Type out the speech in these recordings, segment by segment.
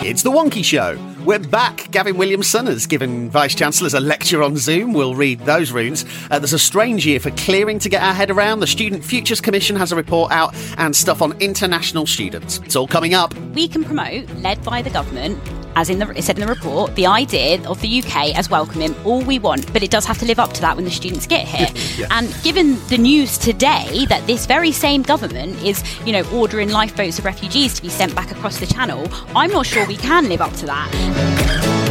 It's the Wonkhe Show. We're back. Gavin Williamson has given Vice Chancellors a lecture on Zoom. We'll read those runes. Uh, there's a strange year for clearing to get our head around. The Student Futures Commission has a report out and stuff on international students. It's all coming up. We can promote, led by the government, as in the, it said in the report, the idea of the UK as welcoming all we want, but it does have to live up to that when the students get here. Yeah. And given the news today that this very same government is, you know, ordering lifeboats of refugees to be sent back across the channel, I'm not sure we can live up to that.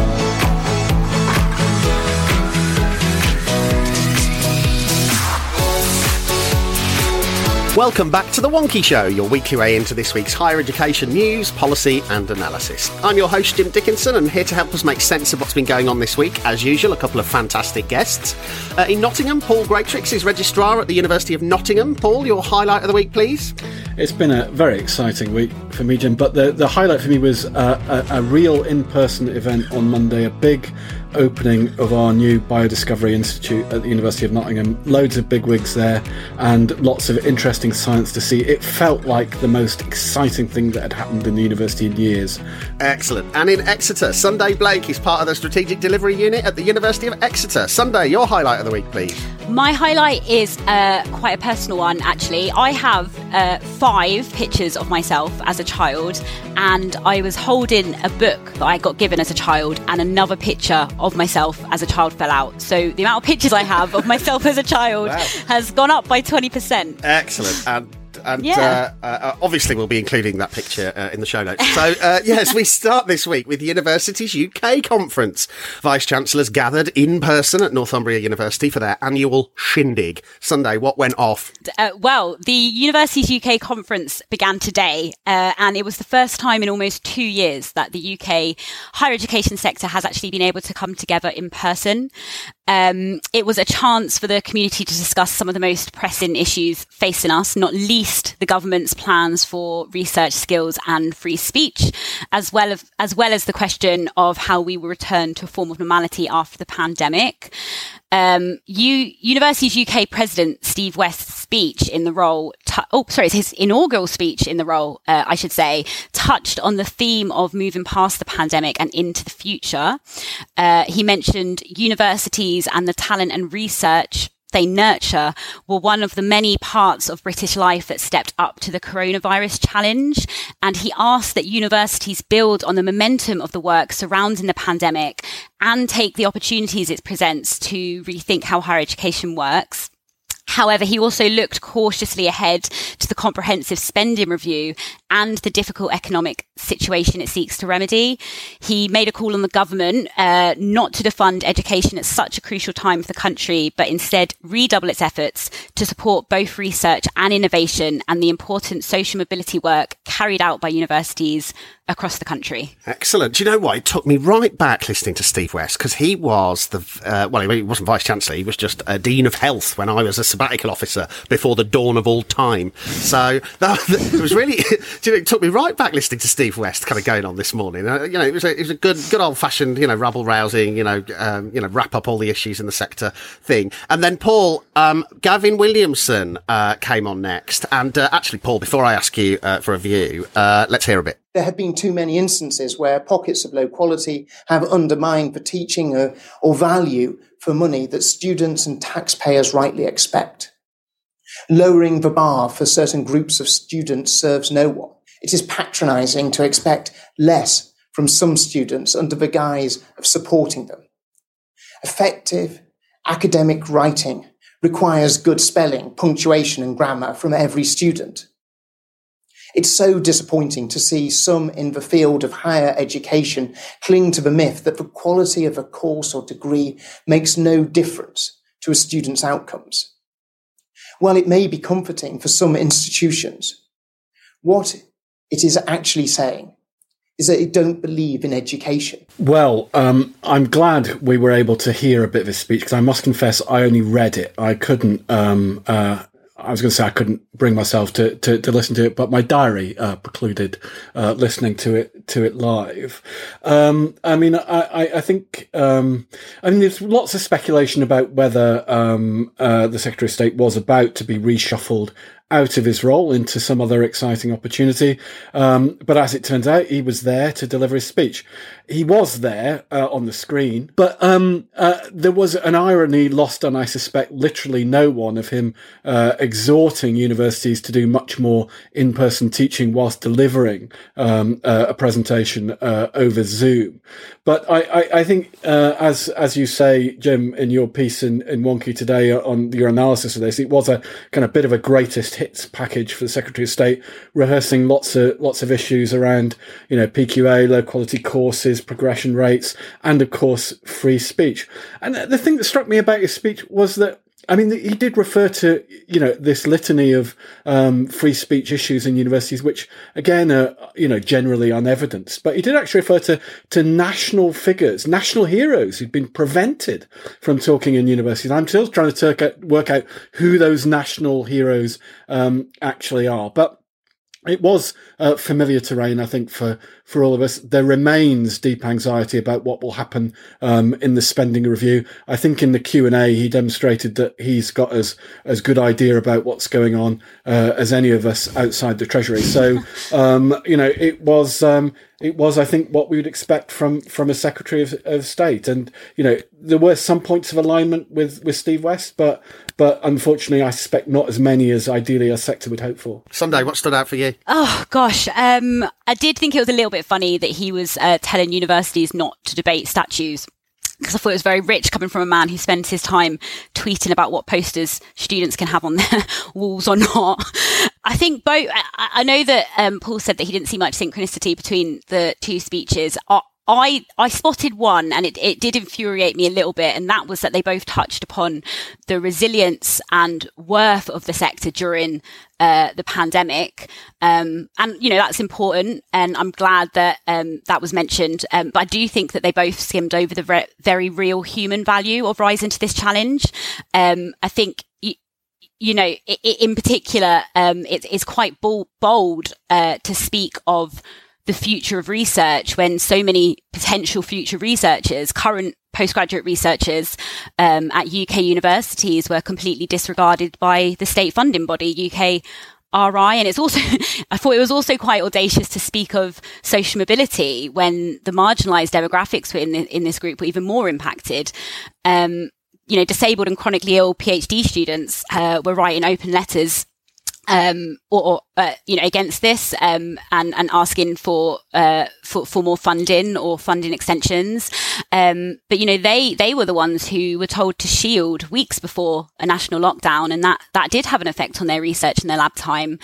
Welcome back to The Wonkhe Show, your weekly way into this week's higher education news, policy, and analysis. I'm your host, Jim Dickinson, and here to help us make sense of what's been going on this week, as usual, a couple of fantastic guests. Uh, in Nottingham, Paul Greatrix is registrar at the University of Nottingham. Paul, your highlight of the week, please. It's been a very exciting week for me, Jim. But the, the highlight for me was uh, a, a real in person event on Monday, a big opening of our new Biodiscovery Institute at the University of Nottingham. Loads of bigwigs there and lots of interesting science to see. It felt like the most exciting thing that had happened in the university in years. Excellent. And in Exeter, Sunday Blake is part of the Strategic Delivery Unit at the University of Exeter. Sunday, your highlight of the week, please. My highlight is uh, quite a personal one, actually. I have uh, five pictures of myself as a child, and I was holding a book that I got given as a child, and another picture of myself as a child fell out. So the amount of pictures I have of myself as a child Wow. has gone up by 20%. Excellent. And and Yeah. uh, uh, obviously, we'll be including that picture uh, in the show notes. So, uh, yes, we start this week with the Universities UK conference. Vice Chancellors gathered in person at Northumbria University for their annual shindig. Sunday, what went off? Uh, well, the Universities UK conference began today, uh, and it was the first time in almost two years that the UK higher education sector has actually been able to come together in person. Um, it was a chance for the community to discuss some of the most pressing issues facing us, not least the government's plans for research skills and free speech, as well as as well as the question of how we will return to a form of normality after the pandemic. Um, U- Universities UK President Steve West's speech in the role, tu- oh, sorry, it's his inaugural speech in the role, uh, I should say, touched on the theme of moving past the pandemic and into the future. Uh, he mentioned universities and the talent and research they nurture were one of the many parts of British life that stepped up to the coronavirus challenge. And he asked that universities build on the momentum of the work surrounding the pandemic and take the opportunities it presents to rethink how higher education works. However, he also looked cautiously ahead to the comprehensive spending review and the difficult economic situation it seeks to remedy. He made a call on the government uh, not to defund education at such a crucial time for the country, but instead redouble its efforts to support both research and innovation and the important social mobility work carried out by universities across the country. Excellent. Do you know what? It took me right back listening to Steve West because he was the, uh, well, he wasn't Vice Chancellor, he was just a Dean of Health when I was a sabbatical officer before the dawn of all time. So that, it was really, you know, it took me right back listening to Steve West kind of going on this morning. Uh, you know, it was a, it was a good, good old fashioned, you know, rabble rousing, you know, um, you know, wrap up all the issues in the sector thing. And then Paul, um, Gavin Williamson, uh, came on next. And, uh, actually, Paul, before I ask you, uh, for a view, uh, let's hear a bit. there have been too many instances where pockets of low quality have undermined the teaching or, or value for money that students and taxpayers rightly expect. Lowering the bar for certain groups of students serves no one. It is patronizing to expect less from some students under the guise of supporting them. Effective academic writing requires good spelling, punctuation and grammar from every student. It's so disappointing to see some in the field of higher education cling to the myth that the quality of a course or degree makes no difference to a student's outcomes. While it may be comforting for some institutions, What it is actually saying is that it don't believe in education. Well, um, I'm glad we were able to hear a bit of his speech because I must confess I only read it. I couldn't um, uh, I was going to say I couldn't bring myself to, to, to listen to it, but my diary uh, precluded uh, listening to it to it live. Um, I mean, I, I, think um, I mean there's lots of speculation about whether um, uh, the Secretary of State was about to be reshuffled out of his role into some other exciting opportunity. Um, but as it turns out, he was there to deliver his speech. He was there uh, on the screen, but um, uh, there was an irony lost on, I suspect, literally no one of him uh, exhorting universities to do much more in-person teaching whilst delivering um, uh, a presentation uh, over Zoom. But I, I, I think, uh, as as you say, Jim, in your piece in, in Wonkhe today on your analysis of this, it was a kind of bit of a greatest hits package for the Secretary of State, rehearsing lots of lots of issues around, you know, PQA, low quality courses, progression rates, and of course free speech. And the thing that struck me about his speech was that I mean, he did refer to, you know, this litany of um, free speech issues in universities, which again are, you know, generally unevidenced. But he did actually refer to, to national figures, national heroes who'd been prevented from talking in universities. I'm still trying to work out who those national heroes um, actually are. But it was uh, familiar terrain, I think, for, for all of us. There remains deep anxiety about what will happen um, in the spending review. I think in the Q and A, he demonstrated that he's got as as good idea about what's going on uh, as any of us outside the Treasury. So, um, you know, it was um, it was, I think, what we would expect from from a Secretary of, of State. And you know, there were some points of alignment with with Steve West, but but unfortunately, I suspect not as many as ideally a sector would hope for. Sunday, what stood out for you? Oh gosh, um, I did think it was a little bit funny that he was uh, telling universities not to debate statues because I thought it was very rich coming from a man who spends his time tweeting about what posters students can have on their walls or not. I think both. I, I know that um, Paul said that he didn't see much synchronicity between the two speeches. I, I, I spotted one and it, it did infuriate me a little bit. And that was that they both touched upon the resilience and worth of the sector during uh, the pandemic. Um, and, you know, that's important. And I'm glad that um, that was mentioned. Um, but I do think that they both skimmed over the re- very real human value of rising to this challenge. Um, I think you know, in particular, um, it, it's quite bold, bold uh, to speak of the future of research when so many potential future researchers, current postgraduate researchers um, at UK universities were completely disregarded by the state funding body, UK RI. And it's also, I thought it was also quite audacious to speak of social mobility when the marginalized demographics in, the, in this group were even more impacted. Um, you know, disabled and chronically ill PhD students uh, were writing open letters um, or, or uh, you know, against this um, and and asking for uh, for for more funding or funding extensions. Um, but you know, they they were the ones who were told to shield weeks before a national lockdown, and that that did have an effect on their research and their lab time.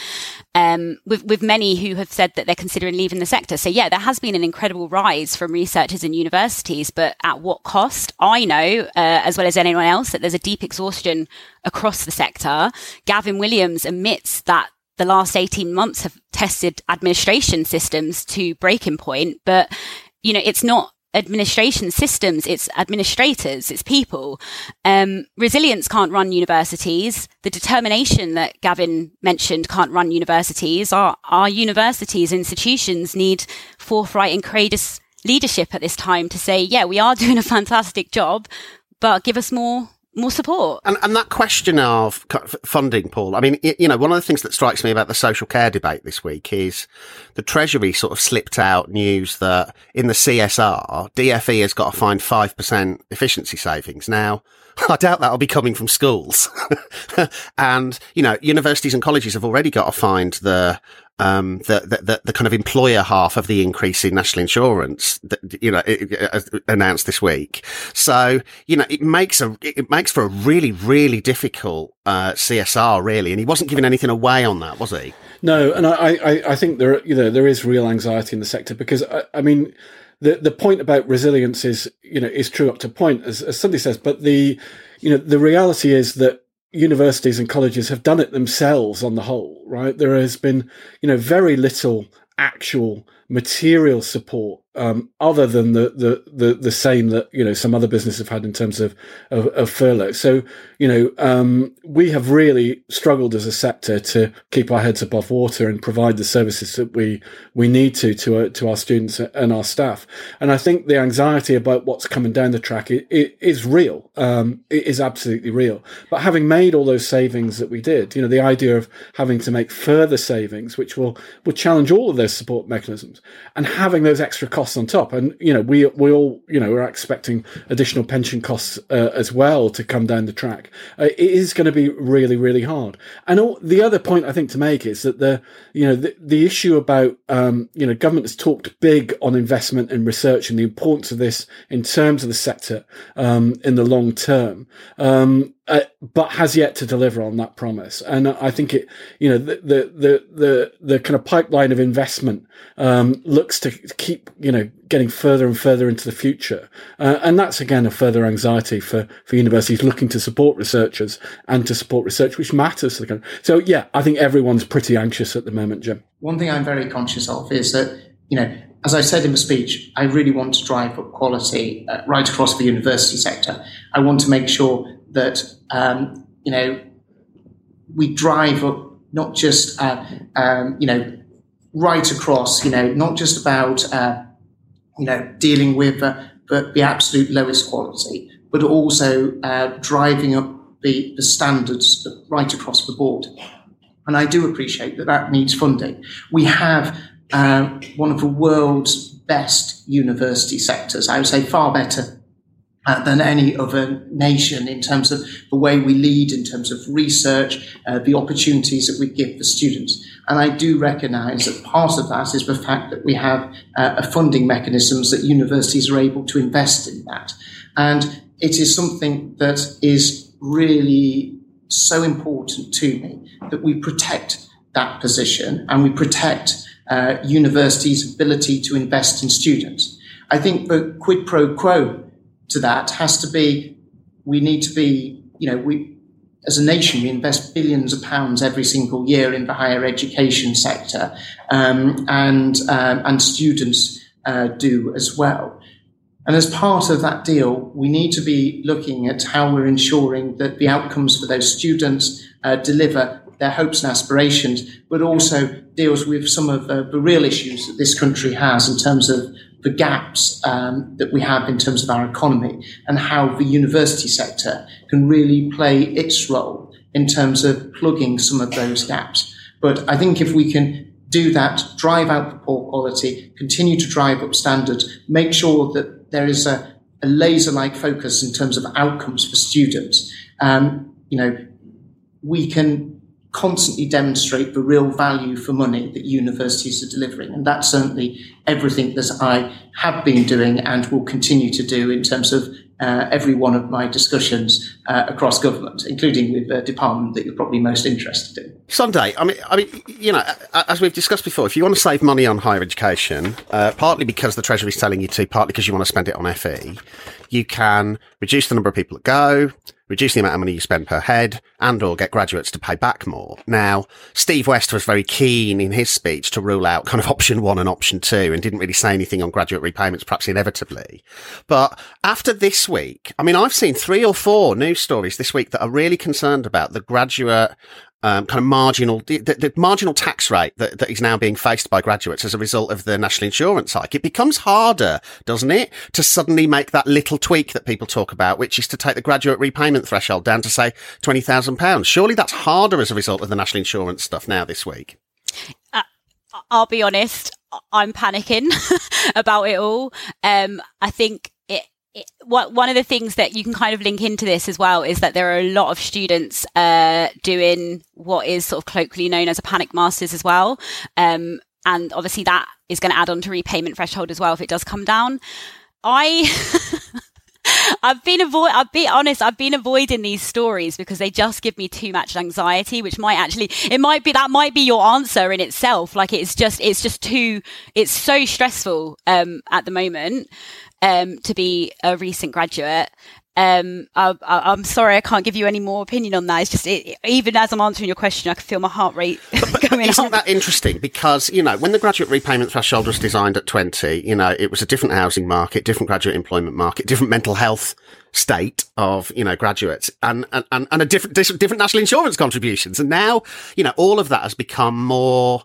Um, with with many who have said that they're considering leaving the sector. So yeah, there has been an incredible rise from researchers in universities, but at what cost? I know, uh, as well as anyone else, that there's a deep exhaustion across the sector. Gavin Williams admits that the last 18 months have tested administration systems to breaking point, but you know, it's not administration systems, it's administrators, it's people. Um, resilience can't run universities. The determination that Gavin mentioned can't run universities. Our, our universities, institutions need forthright and courageous leadership at this time to say, yeah, we are doing a fantastic job, but give us more more support. And, and that question of funding, Paul, I mean, you know, one of the things that strikes me about the social care debate this week is the Treasury sort of slipped out news that in the CSR, DFE has got to find 5% efficiency savings. Now, I doubt that'll be coming from schools. and, you know, universities and colleges have already got to find the, um, the, the, the, kind of employer half of the increase in national insurance that, you know, it, it, announced this week. So, you know, it makes a, it makes for a really, really difficult, uh, CSR really. And he wasn't giving anything away on that, was he? No. And I, I, I think there, you know, there is real anxiety in the sector because I, I mean, the, the point about resilience is, you know, is true up to point, as, as Sunday says, but the, you know, the reality is that universities and colleges have done it themselves on the whole, right? There has been, you know, very little actual material support um, other than the, the, the the same that you know some other businesses have had in terms of of, of furlough. So you know um, we have really struggled as a sector to keep our heads above water and provide the services that we we need to to uh, to our students and our staff. And I think the anxiety about what's coming down the track it, it is real. Um, it is absolutely real. But having made all those savings that we did, you know, the idea of having to make further savings, which will will challenge all of those support mechanisms, and having those extra costs costs on top. And, you know, we, we all, you know, we're expecting additional pension costs uh, as well to come down the track. Uh, it is going to be really, really hard. And all, the other point I think to make is that the, you know, the, the issue about, um, you know, government has talked big on investment and research and the importance of this in terms of the sector, um, in the long term. Um, uh, but has yet to deliver on that promise. And I think it, you know, the the the the, the kind of pipeline of investment um, looks to keep, you know, getting further and further into the future, uh, and that's again a further anxiety for for universities looking to support researchers and to support research which matters to the country. So yeah, I think everyone's pretty anxious at the moment, Jim. One thing I'm very conscious of is that you know as I said in the speech, I really want to drive up quality uh, right across the university sector. I want to make sure that um, you know we drive up not just uh, um, you know right across you know not just about uh, you know dealing with uh, the, the absolute lowest quality, but also uh, driving up the, the standards right across the board. And I do appreciate that that needs funding. We have uh, one of the world's best university sectors. I would say far better uh, than any other nation in terms of the way we lead, in terms of research, uh, the opportunities that we give the students. And I do recognise that part of that is the fact that we have uh, funding mechanisms that universities are able to invest in that. And it is something that is really so important to me that we protect that position and we protect uh, universities' ability to invest in students. I think the quid pro quo to that has to be we need to be, you know, we as a nation, we invest billions of pounds every single year in the higher education sector, um, and um, and students uh, do as well. And as part of that deal, we need to be looking at how we're ensuring that the outcomes for those students uh, deliver their hopes and aspirations, but also deals with some of uh, the real issues that this country has in terms of the gaps um, that we have in terms of our economy and how the university sector can really play its role in terms of plugging some of those gaps. But I think if we can do that, drive out the poor quality, continue to drive up standards, make sure that there is a, a laser-like focus in terms of outcomes for students, um, you know, we can constantly demonstrate the real value for money that universities are delivering. And that's certainly everything that I have been doing and will continue to do in terms of uh, every one of my discussions uh, across government, including with the department that you're probably most interested in. Sunday, I mean, I mean, you know, as we've discussed before, if you want to save money on higher education, uh, partly because the Treasury is telling you to, partly because you want to spend it on FE, you can reduce the number of people that go, reduce the amount of money you spend per head and or get graduates to pay back more. Now, Steve West was very keen in his speech to rule out kind of option one and option two and didn't really say anything on graduate repayments, perhaps inevitably. But after this week, I mean, I've seen three or four news stories this week that are really concerned about the graduate um, kind of marginal, the, the, marginal tax rate that, that is now being faced by graduates as a result of the national insurance hike. It becomes harder, doesn't it, to suddenly make that little tweak that people talk about, which is to take the graduate repayment threshold down to say £20,000. Surely that's harder as a result of the national insurance stuff now this week. Uh, I'll be honest, I'm panicking about it all. Um, I think what, one of the things that you can kind of link into this as well is that there are a lot of students uh, doing what is sort of colloquially known as a panic masters as well. Um, and obviously that is going to add on to repayment threshold as well if it does come down. I I've been avoid. I'll be honest. I've been avoiding these stories because they just give me too much anxiety, which might actually, it might be that might be your answer in itself. Like it's just, it's just too, it's so stressful um, at the moment um, to be a recent graduate. um, I, am sorry, I can't give you any more opinion on that. It's just it, even as I'm answering your question, I can feel my heart rate but, but isn't up. that interesting? Because you know, when the graduate repayment threshold was designed at 20, you know, it was a different housing market, different graduate employment market, different mental health state of you know graduates, and and and a different different national insurance contributions. And now, you know, all of that has become more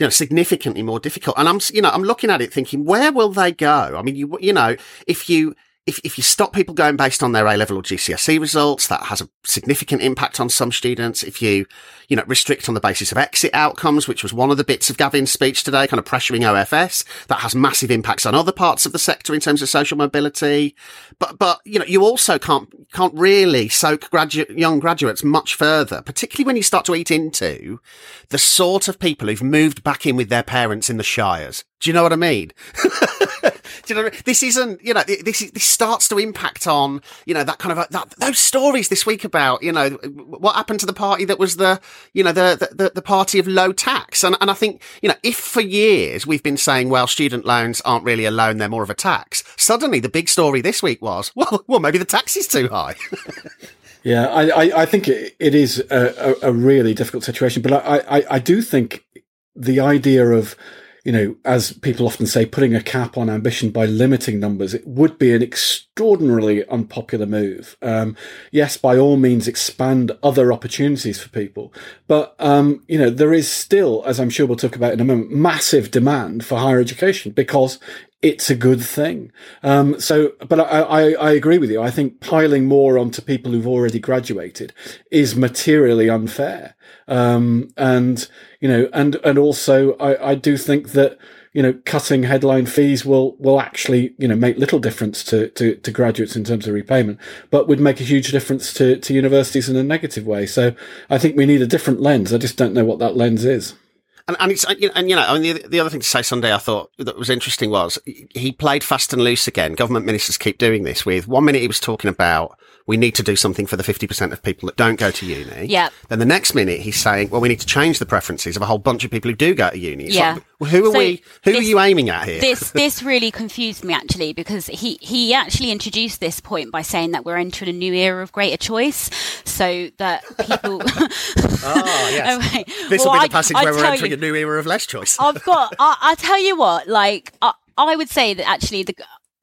you know, significantly more difficult. And I'm, you know, I'm looking at it thinking, where will they go? I mean, you, you know, if you, if, if you stop people going based on their A level or GCSE results, that has a significant impact on some students. If you, you know, restrict on the basis of exit outcomes, which was one of the bits of Gavin's speech today, kind of pressuring OFS, that has massive impacts on other parts of the sector in terms of social mobility. But, but, you know, you also can't, can't really soak graduate, young graduates much further, particularly when you start to eat into the sort of people who've moved back in with their parents in the Shires. Do you know what I mean? You know, this isn't, you know, this this starts to impact on, you know, that kind of that, those stories this week about, you know, what happened to the party that was the, you know, the the, the party of low tax, and and I think, you know, if for years we've been saying, well, student loans aren't really a loan, they're more of a tax. Suddenly, the big story this week was, well, well, maybe the tax is too high. yeah, I, I, I think it, it is a, a, a really difficult situation, but I, I, I do think the idea of you know, as people often say, putting a cap on ambition by limiting numbers, it would be an extraordinarily unpopular move. Um, yes, by all means, expand other opportunities for people. But, um, you know, there is still, as I'm sure we'll talk about in a moment, massive demand for higher education because it's a good thing. Um, so, but I, I, I, agree with you. I think piling more onto people who've already graduated is materially unfair. Um, and, you know, and, and also I, I do think that, you know, cutting headline fees will, will actually, you know, make little difference to, to, to graduates in terms of repayment, but would make a huge difference to, to universities in a negative way. So I think we need a different lens. I just don't know what that lens is. And, and it's and you know, I mean, the, the other thing to say Sunday I thought that was interesting was he played fast and loose again. Government ministers keep doing this. With one minute he was talking about we need to do something for the 50% of people that don't go to uni. Yeah. Then the next minute he's saying, well, we need to change the preferences of a whole bunch of people who do go to uni. It's yeah. Like, well, who are so we? Who this, are you aiming at here? This this really confused me actually because he he actually introduced this point by saying that we're entering a new era of greater choice, so that people. Ah, oh yes. okay. This well, will be the passage I where we're entering you, a new era of less choice. I've got. I, I tell you what, like. I, I would say that actually the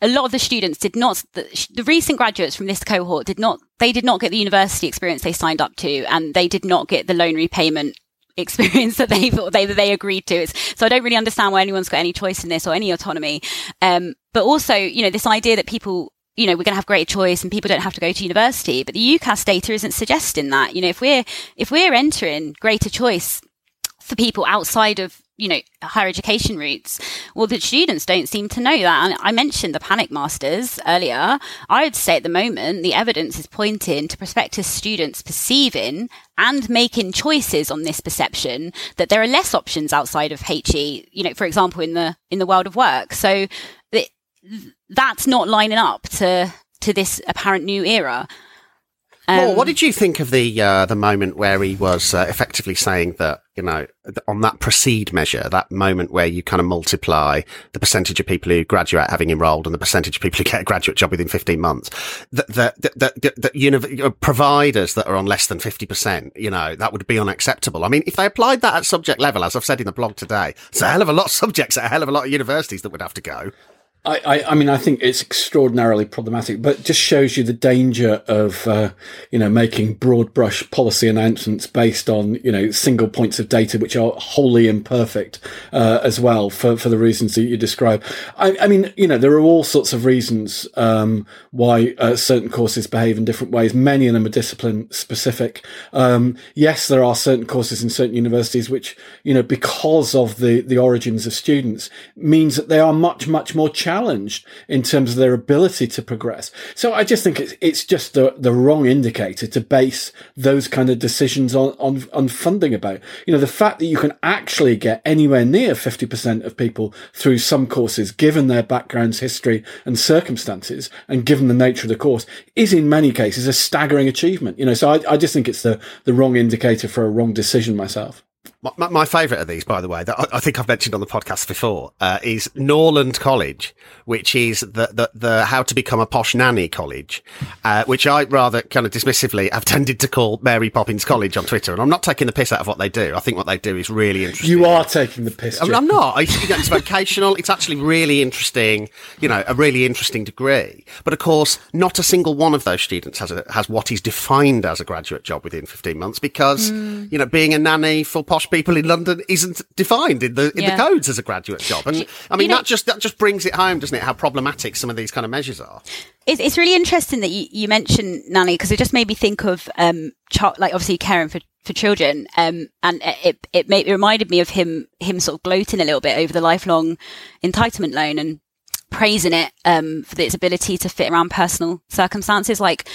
a lot of the students did not the, the, recent graduates from this cohort did not they did not get the university experience they signed up to and they did not get the loan repayment experience that they they they agreed to it's, so i don't really understand why anyone's got any choice in this or any autonomy um, but also you know this idea that people you know, we're going to have greater choice and people don't have to go to university. But the UCAS data isn't suggesting that. You know, if we're, if we're entering greater choice for people outside of you know higher education routes well the students don't seem to know that. And i mentioned the panic masters earlier. I would say at the moment the evidence is pointing to prospective students perceiving and making choices on this perception that there are less options outside of he you know for example in the in the world of work. So that's not lining up to to this apparent new era um, well, what did you think of the uh, the moment where he was uh, effectively saying that you know on that proceed measure, that moment where you kind of multiply the percentage of people who graduate having enrolled and the percentage of people who get a graduate job within fifteen months, that that that, that, providers that are on less than fifty percent, you know, that would be unacceptable. I mean, if they applied that at subject level, as I've said in the blog today, it's a hell of a lot of subjects at a hell of a lot of universities that would have to go. I, I, I, mean, I think it's extraordinarily problematic, but just shows you the danger of, uh, you know, making broad brush policy announcements based on, you know, single points of data, which are wholly imperfect, uh, as well for, for the reasons that you describe. I, I mean, you know, there are all sorts of reasons, um, why uh, certain courses behave in different ways. Many of them are discipline specific. Um, yes, there are certain courses in certain universities which, you know, because of the, the origins of students means that they are much, much more challenging challenged in terms of their ability to progress. So I just think it's, it's just the, the wrong indicator to base those kind of decisions on, on, on funding about. You know, the fact that you can actually get anywhere near 50% of people through some courses, given their backgrounds, history and circumstances, and given the nature of the course is in many cases a staggering achievement. You know, so I, I just think it's the, the wrong indicator for a wrong decision myself. My, my favourite of these, by the way, that I, I, think I've mentioned on the podcast before, uh, is Norland College, which is the, the, the how to become a posh nanny college, uh, which I rather kind of dismissively have tended to call Mary Poppins College on Twitter. And I'm not taking the piss out of what they do. I think what they do is really interesting. You are taking the piss. I mean, I'm not. it's vocational. It's actually really interesting. You know, a really interesting degree. But of course, not a single one of those students has a, has what is defined as a graduate job within 15 months because, mm. you know, being a nanny for posh people in London isn't defined in the in yeah. the codes as a graduate job. And I mean, you know, that just that just brings it home, doesn't it? How problematic some of these kind of measures are. It's, it's really interesting that you, you mentioned nanny because it just made me think of um, like obviously caring for for children. Um, and it, it, made, it reminded me of him, him sort of gloating a little bit over the lifelong entitlement loan and praising it, um, for its ability to fit around personal circumstances like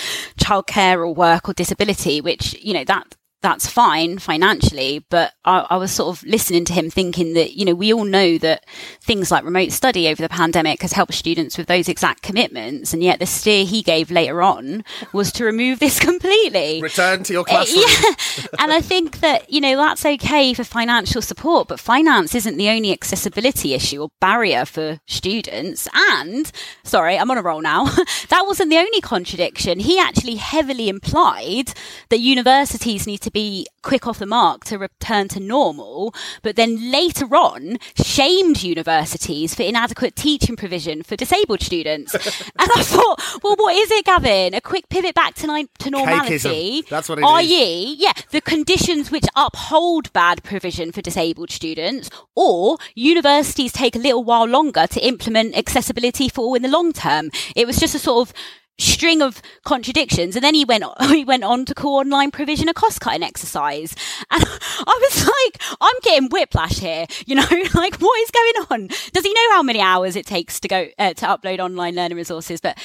childcare or work or disability, which, you know, that, that's fine financially, but I, I, was sort of listening to him thinking that, you know, we all know that things like remote study over the pandemic has helped students with those exact commitments. And yet the steer he gave later on was to remove this completely. Return to your eh, classroom. yeah. and I think that, you know, that's okay for financial support, but finance isn't the only accessibility issue or barrier for students. And, sorry, I'm on a roll now. that wasn't the only contradiction. He actually heavily implied that universities need to be quick off the mark to return to normal, but then later on shamed universities for inadequate teaching provision for disabled students. and I thought, well, what is it, Gavin? A quick pivot back to, ni- to normality. Cakeism. That's what it Are is. ye, yeah, the conditions which uphold bad provision for disabled students, or universities take a little while longer to implement accessibility for all in the long term. It was just a sort of string of contradictions and then he went he went on to call online provision a cost cutting exercise. And i was like i'm getting whiplash here you know like what is going on? Does he know how many hours it takes to go uh, to upload online learning resources? But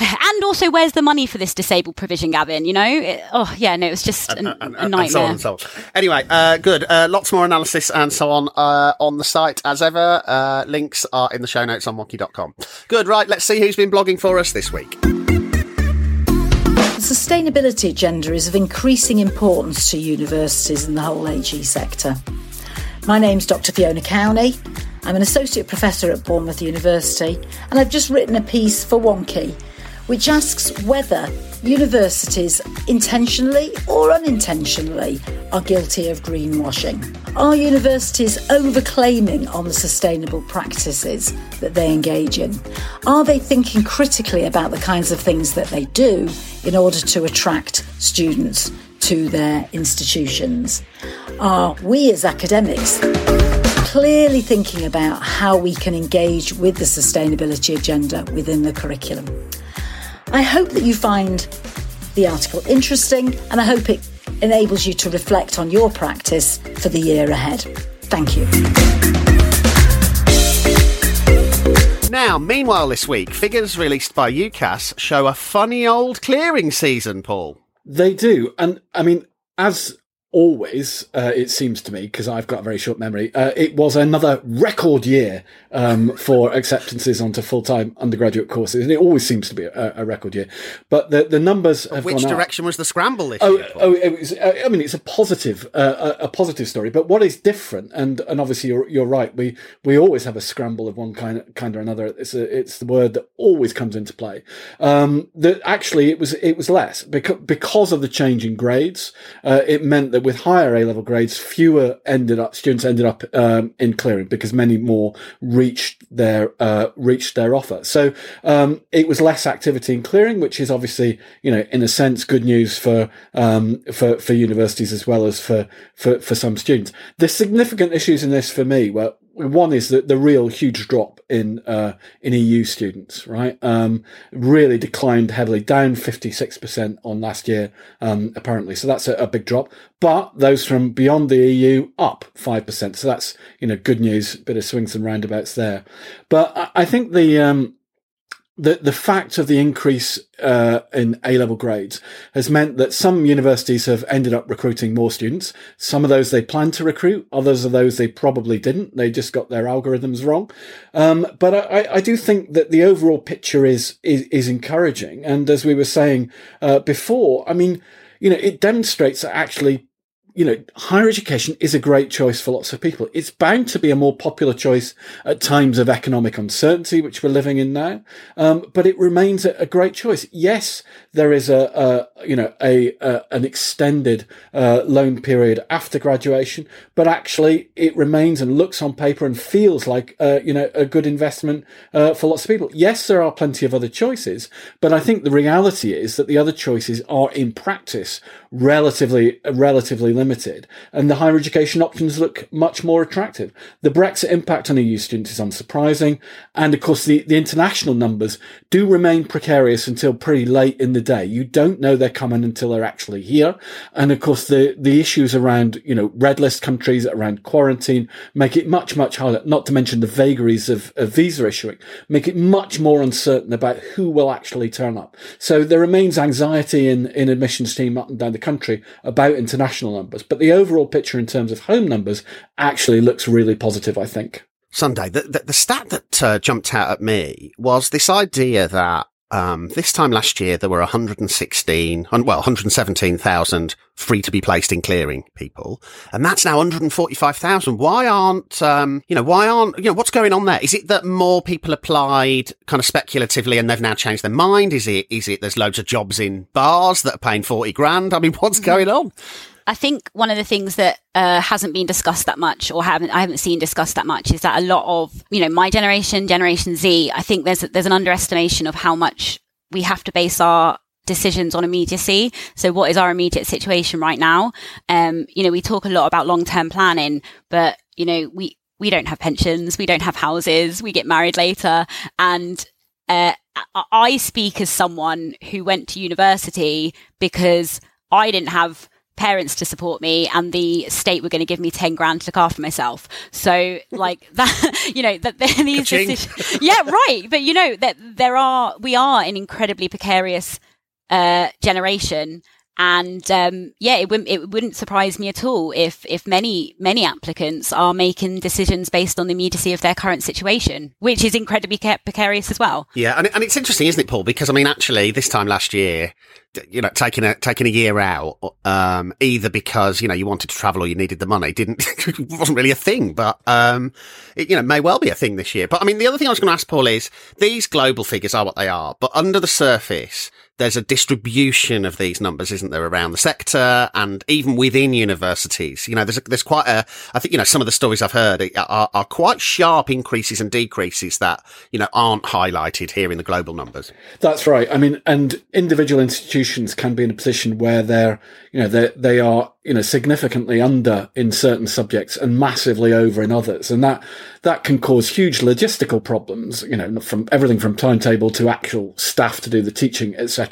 and also, where's the money for this disabled provision, Gavin? You know, it, oh yeah, no, it was just and, a, and, a nightmare. And so on and so on. Anyway, uh, good. Uh, lots more analysis and so on uh, on the site as ever. Uh, links are in the show notes on wonkhe.com. Good. Right. Let's see who's been blogging for us this week. The sustainability agenda is of increasing importance to universities and the whole HE sector. My name's Dr. Fiona Cownie. I'm an associate professor at Bournemouth University, and I've just written a piece for Wonkhe which asks whether universities intentionally or unintentionally are guilty of greenwashing. Are universities overclaiming on the sustainable practices that they engage in? Are they thinking critically about the kinds of things that they do in order to attract students to their institutions? Are we as academics clearly thinking about how we can engage with the sustainability agenda within the curriculum? I hope that you find the article interesting and I hope it enables you to reflect on your practice for the year ahead. Thank you. Now, meanwhile, this week, figures released by UCAS show a funny old clearing season, Paul. They do. And I mean, as always, uh, it seems to me, because I've got a very short memory, uh, it was another record year um, for acceptances onto full-time undergraduate courses, and it always seems to be a, a record year. But the the numbers have Which direction up. was the scramble this oh, year? Oh, it was, uh, I mean, it's a positive, uh, a, a, positive story. But what is different, and and obviously you're you're right. We we always have a scramble of one kind kind or another. It's a, it's the word that always comes into play. Um, that actually it was it was less because because of the change in grades. Uh, it meant that that with higher A level grades, fewer ended up students ended up um, in clearing because many more reached their uh, reached their offer. So um, it was less activity in clearing, which is obviously you know in a sense good news for um, for for universities as well as for for for some students. The significant issues in this for me were one is the, the real huge drop in uh, in EU students, right? Um, really declined heavily, down fifty six percent on last year, um, apparently. So that's a, a, big drop. But those from beyond the EU up five percent. So that's you know good news. Bit of swings and roundabouts there. But I, I think the um, the the fact of the increase uh, in A level grades has meant that some universities have ended up recruiting more students. Some of those they planned to recruit, others of those they probably didn't. They just got their algorithms wrong. Um, but I, I, do think that the overall picture is is, is encouraging. And as we were saying uh, before, I mean, you know, it demonstrates that actually you know, higher education is a great choice for lots of people. It's bound to be a more popular choice at times of economic uncertainty, which we're living in now. Um, but it remains a, a, great choice. Yes, there is a, a you know, a, a an extended uh, loan period after graduation, but actually it remains and looks on paper and feels like, uh, you know, a good investment uh, for lots of people. Yes, there are plenty of other choices, but I think the reality is that the other choices are in practice relatively relatively limited, and the higher education options look much more attractive. The Brexit impact on EU students is unsurprising, and of course the, the international numbers do remain precarious until pretty late in the day. You don't know they're coming until they're actually here, and of course the the issues around you know red list countries around quarantine make it much much harder. Not to mention the vagaries of, of visa issuing make it much more uncertain about who will actually turn up. So there remains anxiety in in admissions team up and down the country about international numbers, but the overall picture in terms of home numbers actually looks really positive, I think. Sunday, the, the, the stat that uh, jumped out at me was this idea that um, this time last year, there were 116, well, 117,000 free to be placed in clearing people. And that's now 145,000. Why aren't, um, you know, why aren't, you know, what's going on there? Is it that more people applied kind of speculatively and they've now changed their mind? Is it, is it there's loads of jobs in bars that are paying 40 grand? I mean, what's mm-hmm. going on? I think one of the things that uh, hasn't been discussed that much, or haven't I haven't seen discussed that much, is that a lot of you know my generation, Generation Z. I think there's there's an underestimation of how much we have to base our decisions on immediacy. So what is our immediate situation right now? Um, you know, we talk a lot about long term planning, but you know, we we don't have pensions, we don't have houses, we get married later, and uh, I speak as someone who went to university because I didn't have parents to support me and the state were going to give me 10 grand to look after myself. So like that, you know, that these decisions, yeah, right. But you know, that there are, we are an incredibly precarious, uh, generation and um, yeah, it wouldn't it wouldn't surprise me at all if if many many applicants are making decisions based on the immediacy of their current situation, which is incredibly precarious as well. Yeah, and, and it's interesting, isn't it, Paul? Because I mean, actually, this time last year, you know, taking a taking a year out, um, either because you know you wanted to travel or you needed the money, didn't wasn't really a thing, but um, it, you know, may well be a thing this year. But I mean, the other thing I was going to ask Paul is these global figures are what they are, but under the surface there's a distribution of these numbers, isn't there, around the sector and even within universities? You know, there's a, there's quite a, I think, you know, some of the stories I've heard are, are quite sharp increases and decreases that, you know, aren't highlighted here in the global numbers. That's right. I mean, and individual institutions can be in a position where they're, you know, they they are you know, significantly under in certain subjects and massively over in others. And that, that can cause huge logistical problems, you know, from everything from timetable to actual staff to do the teaching, etc.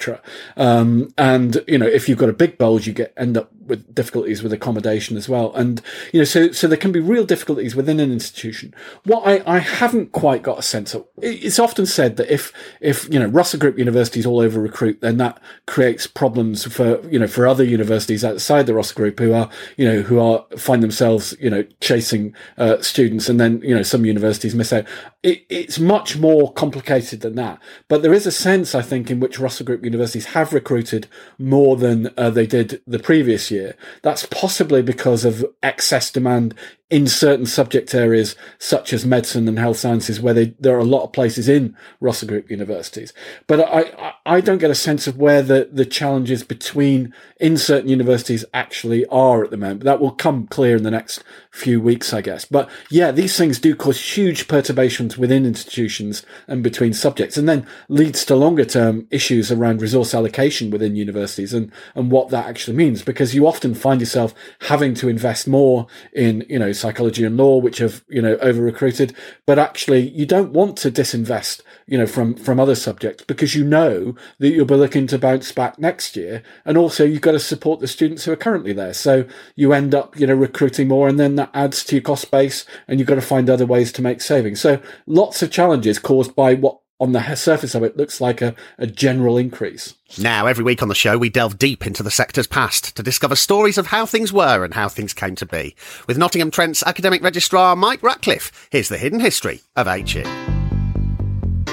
Um, and, you know, if you've got a big bulge, you get, end up with difficulties with accommodation as well. And, you know, so, so there can be real difficulties within an institution. What I, I haven't quite got a sense of, it's often said that if, if, you know, Russell Group universities all over recruit, then that creates problems for, you know, for other universities outside the Russell Group who are, you know, who are, find themselves, you know, chasing, uh, students and then, you know, some universities miss out. It, it's much more complicated than that. But there is a sense, I think, in which Russell Group universities have recruited more than uh, they did the previous year year. That's possibly because of excess demand in certain subject areas such as medicine and health sciences where they, there are a lot of places in Russell Group universities. But I, I don't get a sense of where the, the challenges between in certain universities actually are at the moment. That will come clear in the next few weeks, I guess. But yeah, these things do cause huge perturbations within institutions and between subjects and then leads to longer term issues around resource allocation within universities and, and what that actually means because you often find yourself having to invest more in, you know, psychology and law, which have, you know, over recruited. But actually, you don't want to disinvest, you know, from, from other subjects because you know that you'll be looking to bounce back next year. And also you've got to support the students who are currently there. So you end up, you know, recruiting more and then that adds to your cost base and you've got to find other ways to make savings. So lots of challenges caused by what on the surface of it looks like a, a general increase. Now, every week on the show, we delve deep into the sector's past to discover stories of how things were and how things came to be. With Nottingham Trent's academic registrar Mike Ratcliffe, here's the hidden history of HE.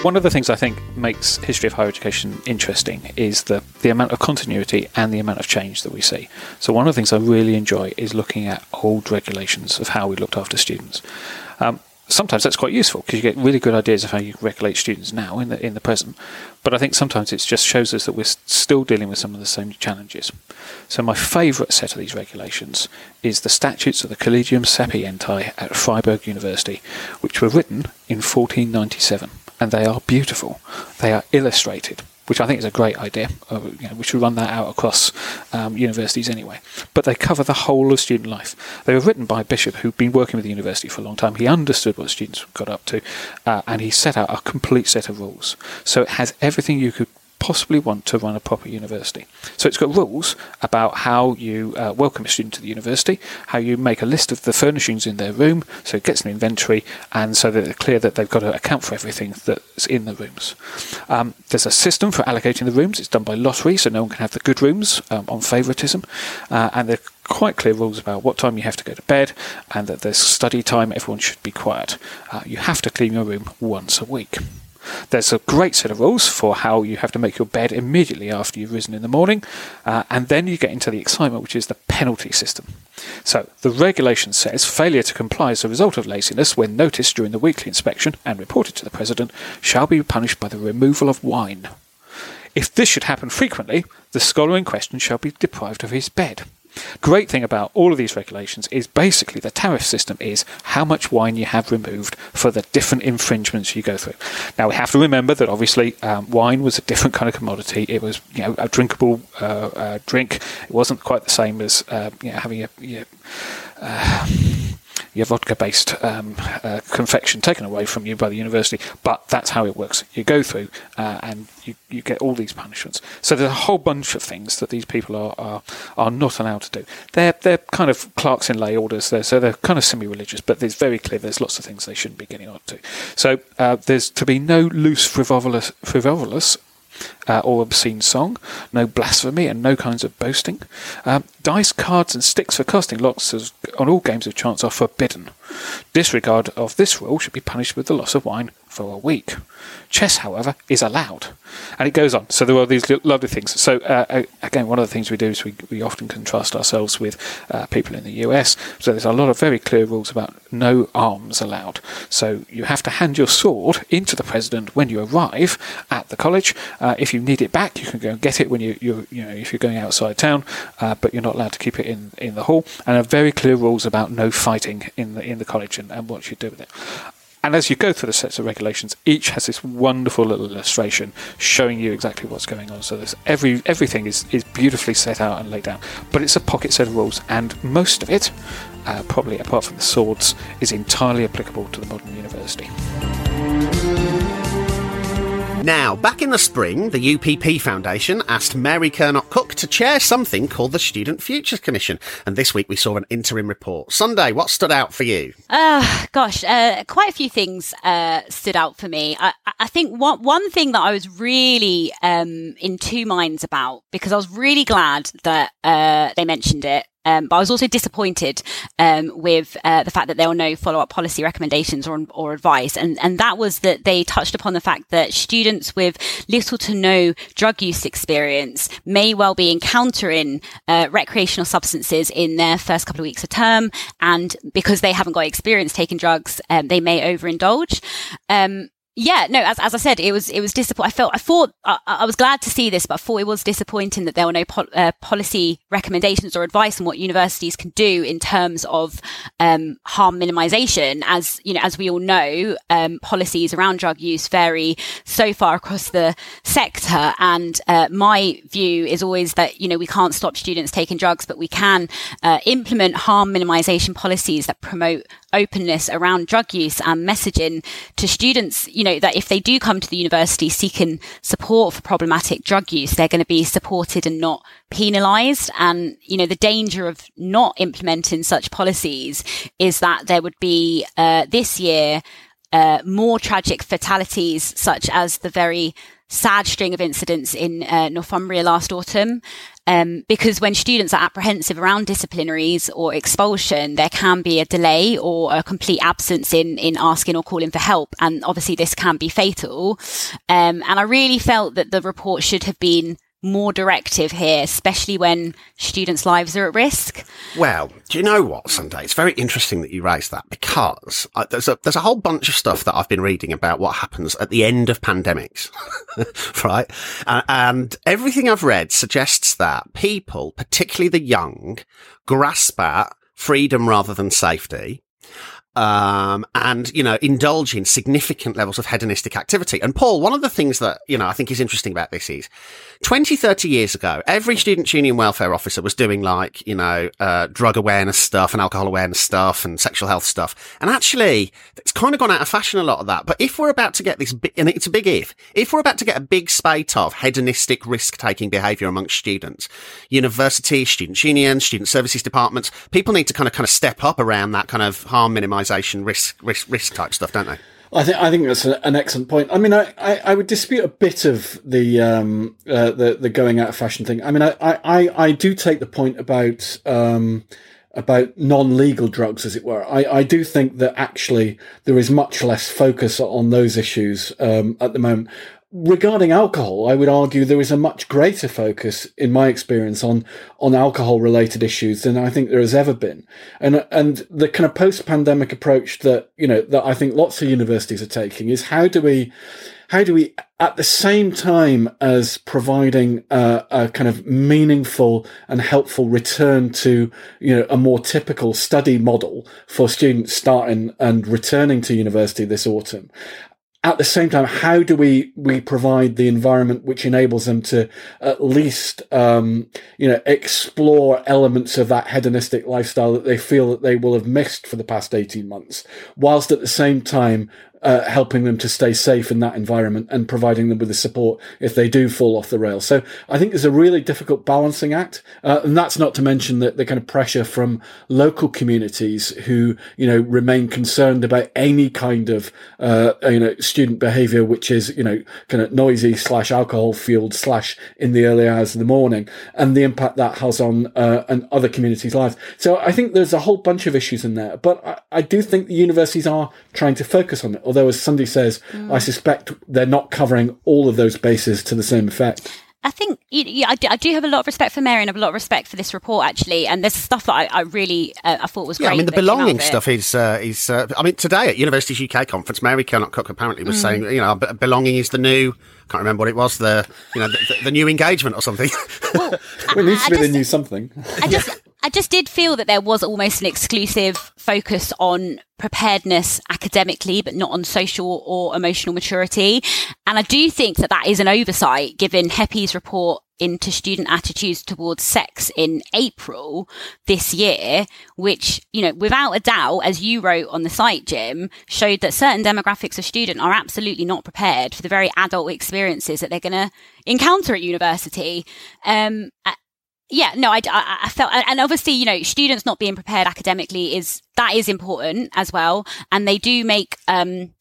One of the things I think makes history of higher education interesting is the, the amount of continuity and the amount of change that we see. So, one of the things I really enjoy is looking at old regulations of how we looked after students. Um, sometimes that's quite useful because you get really good ideas of how you regulate students now in the in the present. But I think sometimes it just shows us that we're still dealing with some of the same challenges. So my favourite set of these regulations is the statutes of the Collegium Sapientiae at Freiburg University, which were written in 1497, and they are beautiful. They are illustrated which I think is a great idea. Uh, you know, we should run that out across um, universities anyway. But they cover the whole of student life. They were written by bishop who'd been working with the university for a long time. He understood what students got up to, uh, and he set out a complete set of rules. So it has everything you could possibly want to run a proper university. So it's got rules about how you uh, welcome a student to the university, how you make a list of the furnishings in their room, so it gets an inventory, and so that they're clear that they've got to account for everything that's in the rooms. Um, there's a system for allocating the rooms. It's done by lottery, so no one can have the good rooms um, on favouritism, uh, and there are quite clear rules about what time you have to go to bed, and that there's study time. Everyone should be quiet. Uh, you have to clean your room once a week. There's a great set of rules for how you have to make your bed immediately after you've risen in the morning, uh, and then you get into the excitement, which is the penalty system. So, the regulation says failure to comply as a result of laziness, when noticed during the weekly inspection and reported to the President, shall be punished by the removal of wine. If this should happen frequently, the scholar in question shall be deprived of his bed. Great thing about all of these regulations is basically the tariff system is how much wine you have removed for the different infringements you go through. Now we have to remember that obviously um, wine was a different kind of commodity. It was you know a drinkable uh, uh, drink. It wasn't quite the same as uh, you know having a you know, your vodka based um, uh, confection taken away from you by the university. But that's how it works. You go through uh, and you, you get all these punishments. So there's a whole bunch of things that these people are, are, are not allowed to do. They're, they're kind of clerks in lay orders, there, so they're kind of semi religious, but it's very clear there's lots of things they shouldn't be getting on to. So uh, there's to be no loose, frivolous, frivolous uh, or obscene song, no blasphemy, and no kinds of boasting. Um, dice, cards, and sticks for casting lots on all games of chance are forbidden. Disregard of this rule should be punished with the loss of wine for a week. Chess, however, is allowed. And it goes on. So there are these lovely things. So, uh, again, one of the things we do is we, we often contrast ourselves with uh, people in the US. So there's a lot of very clear rules about no arms allowed. So you have to hand your sword into the president when you arrive at the college. Uh, if you need it back, you can go and get it when you, you, you know, if you're going outside town, uh, but you're not allowed to keep it in, in the hall. And there are very clear rules about no fighting in the, in the college and, and what you do with it. And as you go through the sets of regulations, each has this wonderful little illustration showing you exactly what's going on. So there's every everything is, is beautifully set out and laid down. But it's a pocket set of rules, and most of it, uh, probably apart from the swords, is entirely applicable to the modern university. Now, back in the spring, the UPP Foundation asked Mary Curnock Cook to chair something called the Student Futures Commission. And this week we saw an interim report. Sunday, what stood out for you? Uh, gosh, uh, quite a few things uh, stood out for me. I, I, think one, one thing that I was really um, in two minds about, because I was really glad that uh, they mentioned it um, but I was also disappointed um, with uh, the fact that there were no follow-up policy recommendations or, or advice, and and that was that they touched upon the fact that students with little to no drug use experience may well be encountering uh, recreational substances in their first couple of weeks of term, and because they haven't got experience taking drugs, um, they may overindulge. Um, yeah, no, as, as I said, it was, it was disappointing. I felt, I thought, I, I, was glad to see this, but I thought it was disappointing that there were no po- uh, policy recommendations or advice on what universities can do in terms of, um, harm minimization. As, you know, as we all know, um, policies around drug use vary so far across the sector. And, uh, my view is always that, you know, we can't stop students taking drugs, but we can, uh, implement harm minimization policies that promote openness around drug use and messaging to students, you know, that if they do come to the university seeking support for problematic drug use, they're going to be supported and not penalized. And, you know, the danger of not implementing such policies is that there would be, uh, this year, uh, more tragic fatalities, such as the very sad string of incidents in uh, Northumbria last autumn. Um, because when students are apprehensive around disciplinaries or expulsion, there can be a delay or a complete absence in, in asking or calling for help. And obviously this can be fatal. Um, and I really felt that the report should have been more directive here, especially when students' lives are at risk? Well, do you know what, Sunday? It's very interesting that you raise that because uh, there's a there's a whole bunch of stuff that I've been reading about what happens at the end of pandemics, right? Uh, and everything I've read suggests that people, particularly the young, grasp at freedom rather than safety um, and, you know, indulge in significant levels of hedonistic activity. And Paul, one of the things that, you know, I think is interesting about this is 20, 30 years ago, every student union welfare officer was doing like, you know, uh, drug awareness stuff and alcohol awareness stuff and sexual health stuff. And actually, it's kind of gone out of fashion, a lot of that. But if we're about to get this, big, and it's a big if, if we're about to get a big spate of hedonistic risk taking behavior amongst students, universities, student unions, student services departments, people need to kind of, kind of step up around that kind of harm minimization risk risk risk type stuff, don't they? I think I think that's an excellent point. I mean, I, I, I would dispute a bit of the um uh, the the going out of fashion thing. I mean, I I, I do take the point about um about non-legal drugs, as it were. I, I do think that actually there is much less focus on those issues um, at the moment regarding alcohol, I would argue there is a much greater focus, in my experience, on on alcohol related issues than I think there has ever been. And and the kind of post pandemic approach that you know that I think lots of universities are taking is how do we how do we at the same time as providing a, a, kind of meaningful and helpful return to you know a more typical study model for students starting and returning to university this autumn at the same time, how do we we provide the environment which enables them to at least um, you know explore elements of that hedonistic lifestyle that they feel that they will have missed for the past eighteen months, whilst at the same time uh, helping them to stay safe in that environment and providing them with the support if they do fall off the rail. So I think there's a really difficult balancing act, uh, and that's not to mention the, the kind of pressure from local communities who you know remain concerned about any kind of uh, you know student behaviour which is you know kind of noisy slash alcohol fueled slash in the early hours of the morning, and the impact that has on uh, and other communities' lives. So I think there's a whole bunch of issues in there, but I, I do think the universities are trying to focus on it although as Sunday says, mm. I suspect they're not covering all of those bases to the same effect. I think yeah, I, do, have a lot of respect for Mary and I have a lot of respect for this report actually, and there's stuff that I, I really uh, I thought was yeah, great. I mean the belonging stuff is is uh, I mean today at Universities UK conference, Mary Curnock Cook apparently was mm. saying you know belonging is the new can't remember what it was the you know the, the new engagement or something. Well, it needs to be the new something. I just I just did feel that there was almost an exclusive focus on preparedness academically, but not on social or emotional maturity. And I do think that that is an oversight given HEPI's report into student attitudes towards sex in April this year, which, you know, without a doubt, as you wrote on the site, Jim, showed that certain demographics of student are absolutely not prepared for the very adult experiences that they're going to encounter at university. Um, yeah, no, I, I, felt, and obviously, you know, students not being prepared academically is, that is important as well. And they do make, um,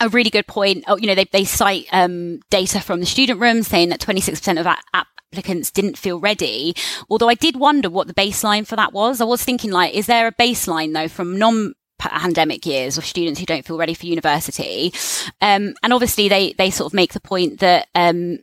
a really good point. Oh, you know, they, they cite, um, data from the student room saying that 26% of applicants didn't feel ready. Although I did wonder what the baseline for that was. I was thinking like, is there a baseline though from non pandemic years of students who don't feel ready for university? Um, and obviously they, they sort of make the point that, um,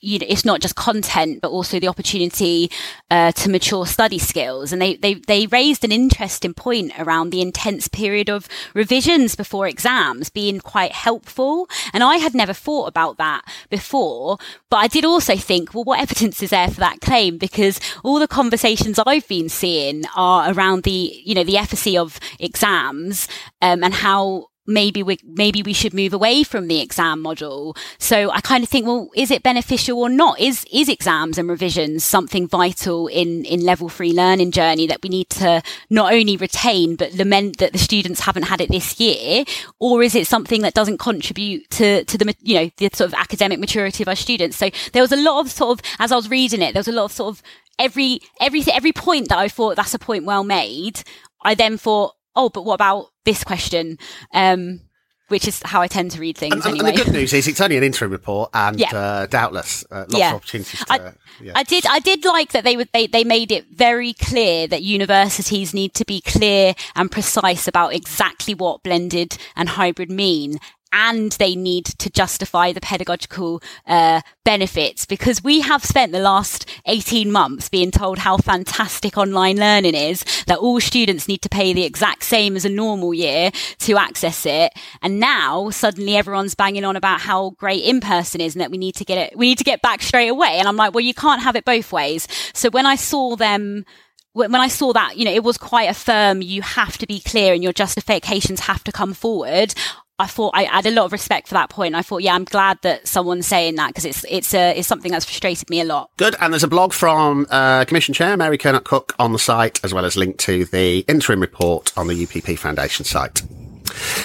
you know, it's not just content, but also the opportunity uh, to mature study skills. And they, they, they raised an interesting point around the intense period of revisions before exams being quite helpful. And I had never thought about that before, but I did also think, well, what evidence is there for that claim? Because all the conversations I've been seeing are around the, you know, the efficacy of exams um, and how maybe we maybe we should move away from the exam model. So I kind of think, well, is it beneficial or not? Is is exams and revisions something vital in in level three learning journey that we need to not only retain but lament that the students haven't had it this year, or is it something that doesn't contribute to to the you know the sort of academic maturity of our students? So there was a lot of sort of as I was reading it, there was a lot of sort of every every every point that I thought that's a point well made. I then thought, oh, but what about this question? Um, which is how I tend to read things and, anyway. And the good news is it's only an interim report, and Yeah. uh, doubtless uh, lots Yeah. of opportunities to. I- yeah. I did. I did like that they would. They, they made it very clear that universities need to be clear and precise about exactly what blended and hybrid mean, and they need to justify the pedagogical uh, benefits because we have spent the last eighteen months being told how fantastic online learning is. That all students need to pay the exact same as a normal year to access it, and now suddenly everyone's banging on about how great in person is, and that we need to get it. We need to get back straight away. And I'm like, well, you can't have it both ways. So when I saw them when I saw that, you know, it was quite a firm, you have to be clear and your justifications have to come forward. I thought I had a lot of respect for that point. I thought, yeah, I'm glad that someone's saying that because it's, it's, uh, it's something that's frustrated me a lot. Good, and there's a blog from uh, Commission Chair Mary Curnock Cook on the site, as well as link to the interim report on the UPP Foundation site.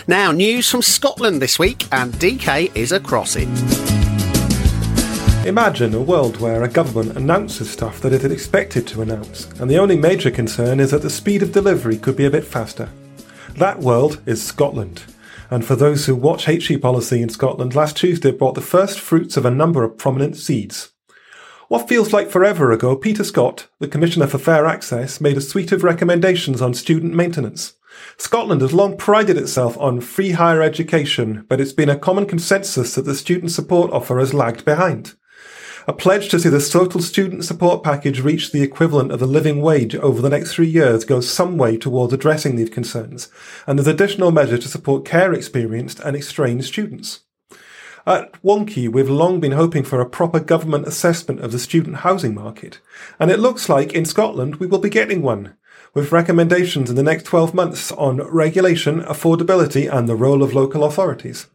Now, news from Scotland this week, and DK is across it. Imagine a world where a government announces stuff that it had expected to announce, and the only major concern is that the speed of delivery could be a bit faster. That world is Scotland. And for those who watch HE policy in Scotland, last Tuesday brought the first fruits of a number of prominent seeds. What feels like forever ago, Peter Scott, the Commissioner for Fair Access, made a suite of recommendations on student maintenance. Scotland has long prided itself on free higher education, but it's been a common consensus that the student support offer has lagged behind. A pledge to see the total student support package reach the equivalent of the living wage over the next three years goes some way towards addressing these concerns, and there's additional measure to support care experienced and estranged students. At Wonkhe, we've long been hoping for a proper government assessment of the student housing market, and it looks like in Scotland we will be getting one, with recommendations in the next 12 months on regulation, affordability, and the role of local authorities.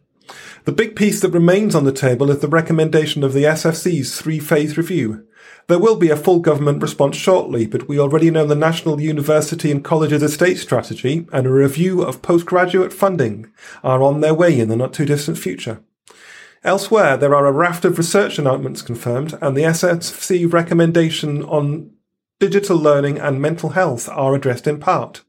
The big piece that remains on the table is the recommendation of the SFC's three phase review. There will be a full government response shortly, but we already know the National University and Colleges Estate Strategy and a review of postgraduate funding are on their way in the not too distant future. Elsewhere, there are a raft of research announcements confirmed, and the SFC recommendation on digital learning and mental health are addressed in part.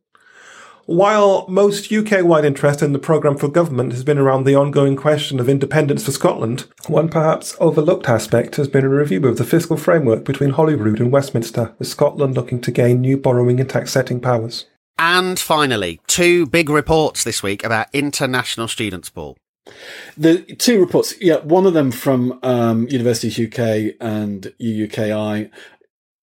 While most UK wide interest in the programme for government has been around the ongoing question of independence for Scotland, one perhaps overlooked aspect has been a review of the fiscal framework between Holyrood and Westminster, with Scotland looking to gain new borrowing and tax setting powers. And finally, two big reports this week about international students, Paul. The two reports, yeah, one of them from um, Universities UK and UUKI,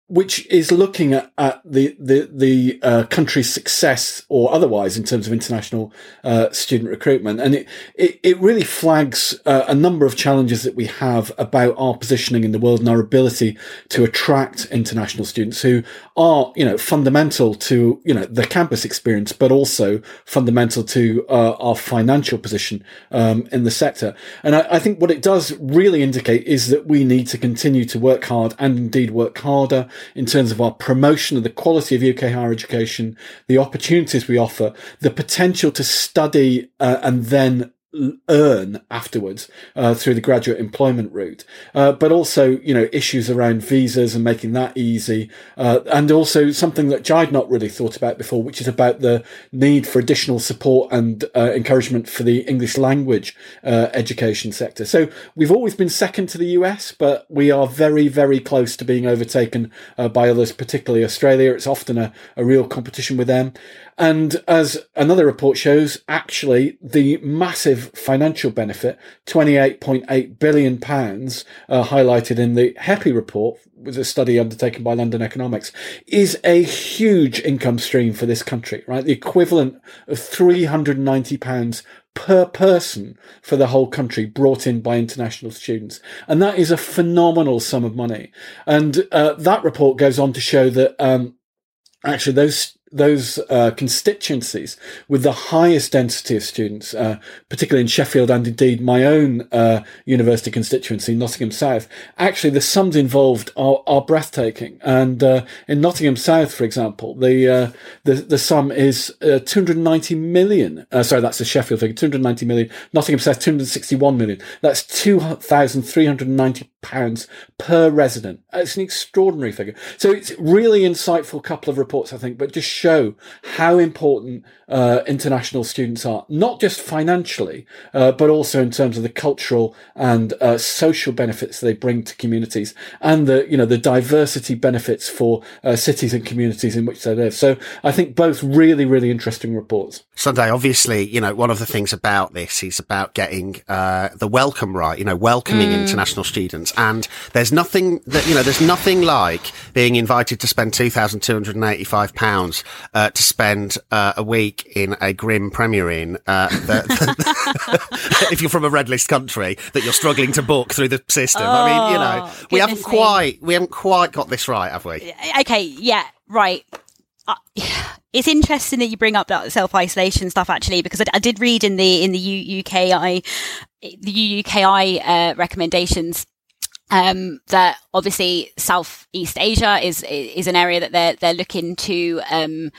which is looking at, at the the the uh, country's success or otherwise in terms of international uh, student recruitment, and it it, it really flags uh, a number of challenges that we have about our positioning in the world and our ability to attract international students who are you know fundamental to you know the campus experience, but also fundamental to uh, our financial position um, in the sector. And I, I think what it does really indicate is that we need to continue to work hard and indeed work harder in terms of our promotion of the quality of UK higher education, the opportunities we offer, the potential to study uh, and then earn afterwards uh, through the graduate employment route, uh, but also you know issues around visas and making that easy, uh, and also something that I'd not really thought about before, which is about the need for additional support and uh, encouragement for the English language uh, education sector. So we've always been second to the US, but we are very very close to being overtaken uh, by others, particularly Australia. It's often a, a real competition with them. And as another report shows, actually the massive financial benefit, 28.8 billion pounds, uh, highlighted in the HEPI report, was a study undertaken by London Economics, is a huge income stream for this country, right? The equivalent of 390 pounds per person for the whole country brought in by international students. And that is a phenomenal sum of money. And uh, that report goes on to show that um, actually those those uh, constituencies with the highest density of students, uh, particularly in Sheffield and indeed my own uh, university constituency, Nottingham South, actually the sums involved are, are breathtaking. And uh, in Nottingham South, for example, the uh, the, the sum is uh, 290 million. sorry, that's the Sheffield figure, 290 million. Nottingham South, 261 million. That's 2,390 pounds per resident. It's an extraordinary figure. So it's really insightful couple of reports, I think, but just show how important uh, international students are, not just financially, uh, but also in terms of the cultural and uh, social benefits they bring to communities and the, you know, the diversity benefits for uh, cities and communities in which they live. So I think both really, really interesting reports. Sunday, obviously, you know, one of the things about this is about getting uh, the welcome right, you know, welcoming mm. international students. And there's nothing that, you know, there's nothing like being invited to spend £2,285 uh, to spend uh, a week in a grim Premier Inn, uh, if you're from a red list country, that you're struggling to book through the system. Oh, I mean, you know, oh, we haven't quite, we haven't quite got this right, have we? Okay, yeah, right. Uh, it's interesting that you bring up that self isolation stuff actually, because I, I, did read in the in the U- UKI the UKI uh, recommendations um, that obviously Southeast Asia is is an area that they're they're looking to um,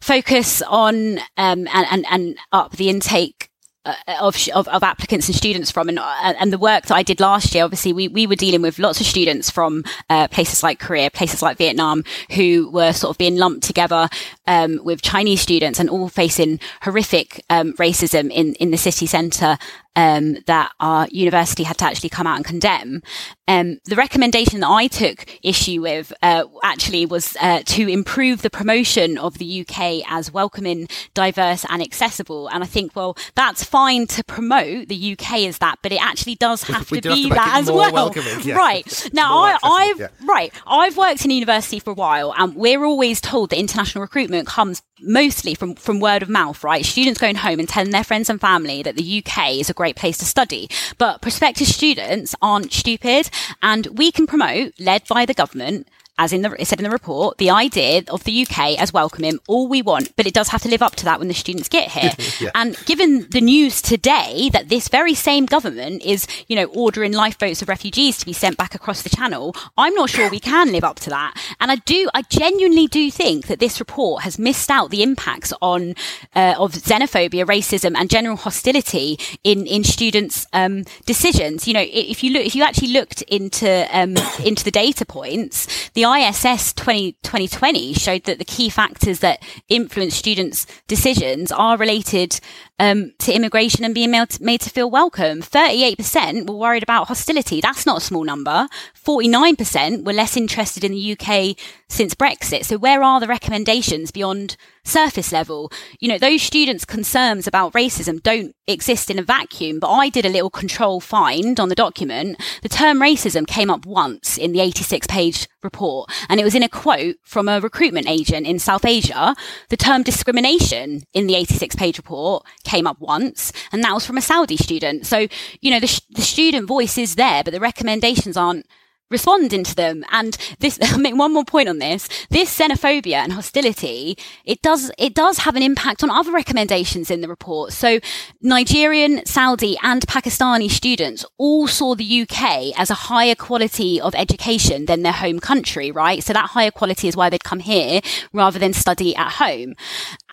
focus on um, and, and and up the intake uh, of, of, of applicants and students from. And uh, and the work that I did last year obviously we we were dealing with lots of students from uh, places like Korea places like Vietnam who were sort of being lumped together um, with Chinese students and all facing horrific um, racism in in the city centre um, that our university had to actually come out and condemn. Um, the recommendation that I took issue with uh, actually was uh, to improve the promotion of the UK as welcoming, diverse, and accessible. And I think, well, that's fine to promote the UK as that, but it actually does have to be have that as well. Yeah. Right now, I, have yeah. right. I've worked in university for a while, and we're always told that international recruitment comes mostly from from word of mouth. Right, students going home and telling their friends and family that the UK is a great place to study. But prospective students aren't stupid and we can promote, led by the government, as in the, it said in the report, the idea of the UK as welcoming all we want, but it does have to live up to that when the students get here. yeah. And given the news today that this very same government is, you know, ordering lifeboats of refugees to be sent back across the channel, I'm not sure we can live up to that. And I do, I genuinely do think that this report has missed out the impacts on, uh, of xenophobia, racism and general hostility in, in students, um, decisions. You know, if you look, if you actually looked into, um, into the data points, the ISS 20, 2020 showed that the key factors that influence students' decisions are related um, to immigration and being made to, made to feel welcome. 38% were worried about hostility. That's not a small number. 49% were less interested in the UK since Brexit. So where are the recommendations beyond surface level? You know, those students' concerns about racism don't exist in a vacuum, but I did a little control find on the document. The term racism came up once in the 86 page report, and it was in a quote from a recruitment agent in South Asia. The term discrimination in the 86 page report came up once, and that was from a Saudi student. So, you know, the, sh- the student voice is there, but the recommendations aren't responding to them. And this, I make one more point on this. This xenophobia and hostility, it does, it does have an impact on other recommendations in the report. So Nigerian, Saudi and Pakistani students all saw the UK as a higher quality of education than their home country, right? So that higher quality is why they'd come here rather than study at home.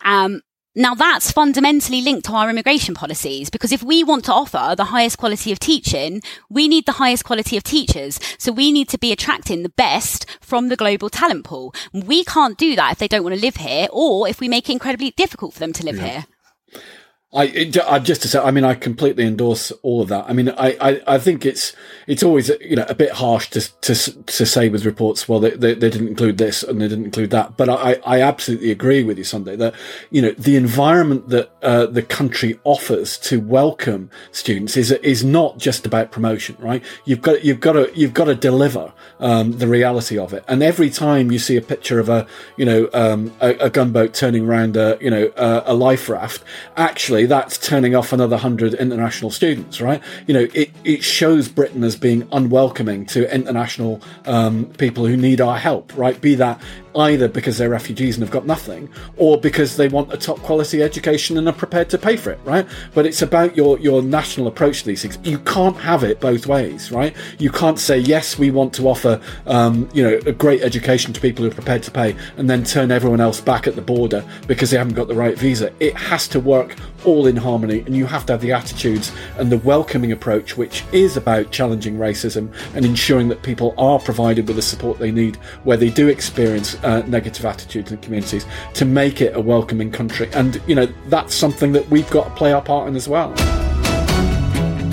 Um, now that's fundamentally linked to our immigration policies because if we want to offer the highest quality of teaching, we need the highest quality of teachers. So we need to be attracting the best from the global talent pool. We can't do that if they don't want to live here or if we make it incredibly difficult for them to live yeah. here. I, I just to say, I mean, I completely endorse all of that. I mean, I, I, I think it's it's always you know a bit harsh to to to say with reports, well, they, they, they didn't include this and they didn't include that. But I, I absolutely agree with you, Sunday, that you know the environment that uh, the country offers to welcome students is is not just about promotion, right? You've got you've got to you've got to deliver um, the reality of it. And every time you see a picture of a you know um, a, a, gunboat turning around a you know a, a life raft, actually that's turning off another hundred international students, right? You know, it, it shows Britain as being unwelcoming to international um, people who need our help, right? Be that either because they're refugees and have got nothing, or because they want a top quality education and are prepared to pay for it, right? But it's about your, your national approach to these things. You can't have it both ways, right? You can't say, yes, we want to offer, um, you know, a great education to people who are prepared to pay and then turn everyone else back at the border because they haven't got the right visa. It has to work all in harmony and you have to have the attitudes and the welcoming approach, which is about challenging racism and ensuring that people are provided with the support they need where they do experience uh, negative attitudes in communities to make it a welcoming country. And, you know, that's something that we've got to play our part in as well.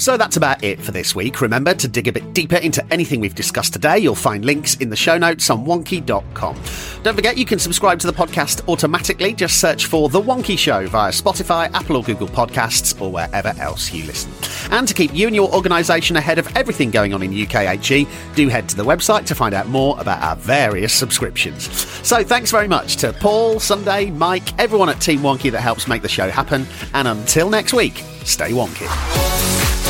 So that's about it for this week. Remember to dig a bit deeper into anything we've discussed today. You'll find links in the show notes on wonkhe.com. Don't forget you can subscribe to the podcast automatically. Just search for The Wonkhe Show via Spotify, Apple or Google Podcasts, or wherever else you listen. And to keep you and your organisation ahead of everything going on in UKHE, do head to the website to find out more about our various subscriptions. So thanks very much to Paul, Sunday, Mike, everyone at Team Wonkhe that helps make the show happen. And until next week, stay wonky.